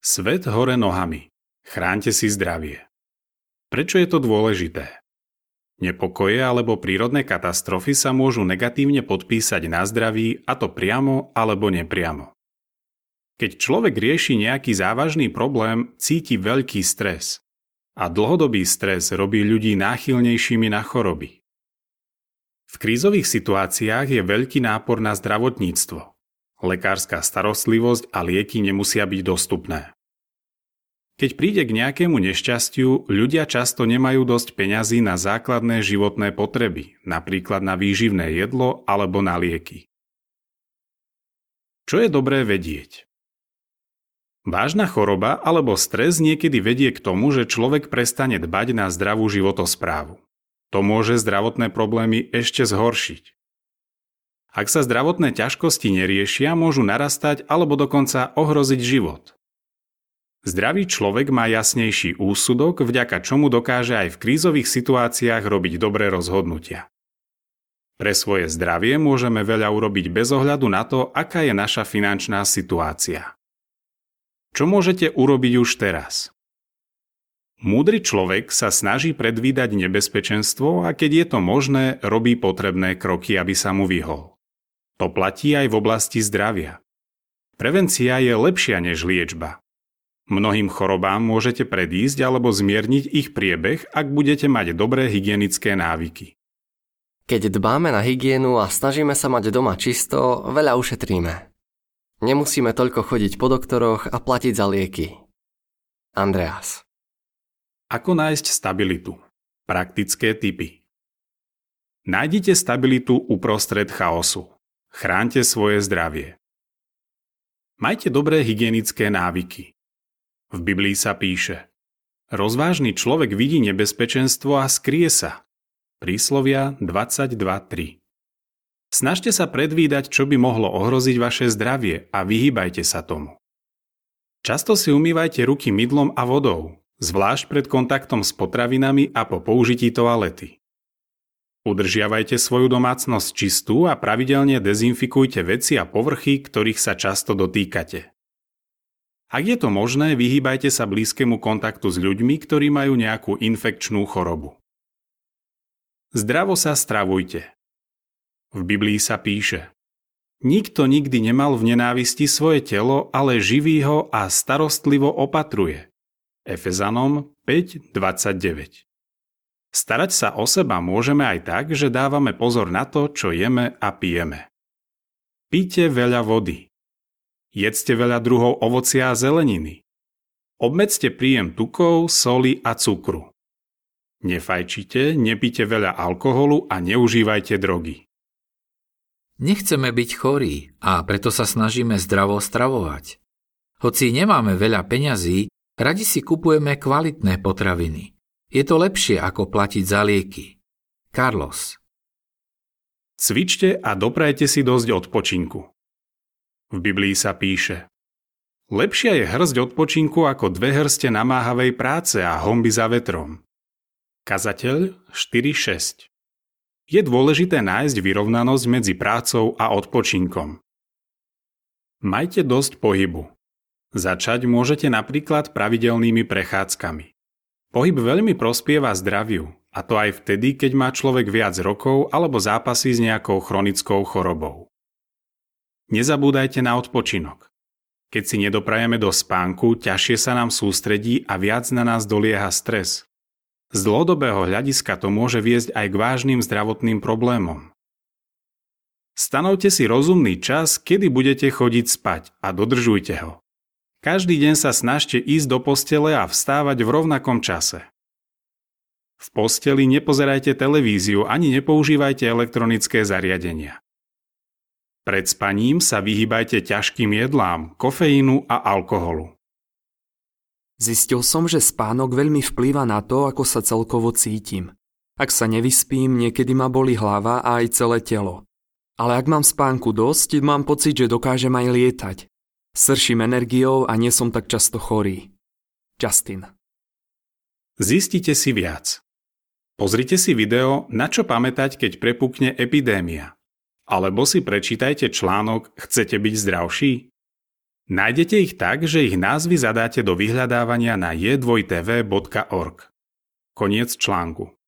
Svet hore nohami. Chránte si zdravie. Prečo je to dôležité? Nepokoje alebo prírodné katastrofy sa môžu negatívne podpísať na zdraví, a to priamo alebo nepriamo. Keď človek rieši nejaký závažný problém, cíti veľký stres. A dlhodobý stres robí ľudí náchylnejšími na choroby. V krízových situáciách je veľký nápor na zdravotníctvo. Lekárska starostlivosť a lieky nemusia byť dostupné. Keď príde k nejakému nešťastiu, ľudia často nemajú dosť peňazí na základné životné potreby, napríklad na výživné jedlo alebo na lieky. Čo je dobré vedieť? Vážna choroba alebo stres niekedy vedie k tomu, že človek prestane dbať na zdravú životosprávu. To môže zdravotné problémy ešte zhoršiť. Ak sa zdravotné ťažkosti neriešia, môžu narastať alebo dokonca ohroziť život. Zdravý človek má jasnejší úsudok, vďaka čomu dokáže aj v krízových situáciách robiť dobré rozhodnutia. Pre svoje zdravie môžeme veľa urobiť bez ohľadu na to, aká je naša finančná situácia. Čo môžete urobiť už teraz? Múdry človek sa snaží predvídať nebezpečenstvo a keď je to možné, robí potrebné kroky, aby sa mu vyhol. To platí aj v oblasti zdravia. Prevencia je lepšia než liečba. Mnohým chorobám môžete predísť alebo zmierniť ich priebeh, ak budete mať dobré hygienické návyky. Keď dbáme na hygienu a snažíme sa mať doma čisto, veľa ušetríme. Nemusíme toľko chodiť po doktoroch a platiť za lieky. Andreas. Ako nájsť stabilitu? Praktické typy. Nájdite stabilitu uprostred chaosu. Chránte svoje zdravie. Majte dobré hygienické návyky. V Biblii sa píše Rozvážny človek vidí nebezpečenstvo a skrie sa. Príslovia 22.3 Snažte sa predvídať, čo by mohlo ohroziť vaše zdravie a vyhýbajte sa tomu. Často si umývajte ruky mydlom a vodou, zvlášť pred kontaktom s potravinami a po použití toalety. Udržiavajte svoju domácnosť čistú a pravidelne dezinfikujte veci a povrchy, ktorých sa často dotýkate. Ak je to možné, vyhýbajte sa blízkemu kontaktu s ľuďmi, ktorí majú nejakú infekčnú chorobu. Zdravo sa stravujte. V Biblii sa píše Nikto nikdy nemal v nenávisti svoje telo, ale živí ho a starostlivo opatruje. Efezanom 5.29 Starať sa o seba môžeme aj tak, že dávame pozor na to, čo jeme a pijeme. Píte veľa vody. Jedzte veľa druhov ovocia a zeleniny. Obmedzte príjem tukov, soli a cukru. Nefajčite, nepite veľa alkoholu a neužívajte drogy. Nechceme byť chorí a preto sa snažíme zdravo stravovať. Hoci nemáme veľa peňazí, radi si kupujeme kvalitné potraviny – je to lepšie ako platiť za lieky. Carlos Cvičte a doprajte si dosť odpočinku. V Biblii sa píše Lepšia je hrzť odpočinku ako dve hrste namáhavej práce a homby za vetrom. Kazateľ 4.6 Je dôležité nájsť vyrovnanosť medzi prácou a odpočinkom. Majte dosť pohybu. Začať môžete napríklad pravidelnými prechádzkami. Pohyb veľmi prospieva zdraviu, a to aj vtedy, keď má človek viac rokov alebo zápasí s nejakou chronickou chorobou. Nezabúdajte na odpočinok. Keď si nedoprajeme do spánku, ťažšie sa nám sústredí a viac na nás dolieha stres. Z dlhodobého hľadiska to môže viesť aj k vážnym zdravotným problémom. Stanovte si rozumný čas, kedy budete chodiť spať a dodržujte ho. Každý deň sa snažte ísť do postele a vstávať v rovnakom čase. V posteli nepozerajte televíziu ani nepoužívajte elektronické zariadenia. Pred spaním sa vyhýbajte ťažkým jedlám, kofeínu a alkoholu. Zistil som, že spánok veľmi vplýva na to, ako sa celkovo cítim. Ak sa nevyspím, niekedy ma boli hlava a aj celé telo. Ale ak mám spánku dosť, mám pocit, že dokážem aj lietať. Srším energiou a nie som tak často chorý. Justin. Zistite si viac. Pozrite si video Na čo pamätať, keď prepukne epidémia. Alebo si prečítajte článok Chcete byť zdravší? Nájdete ich tak, že ich názvy zadáte do vyhľadávania na j2tv.org. Koniec článku.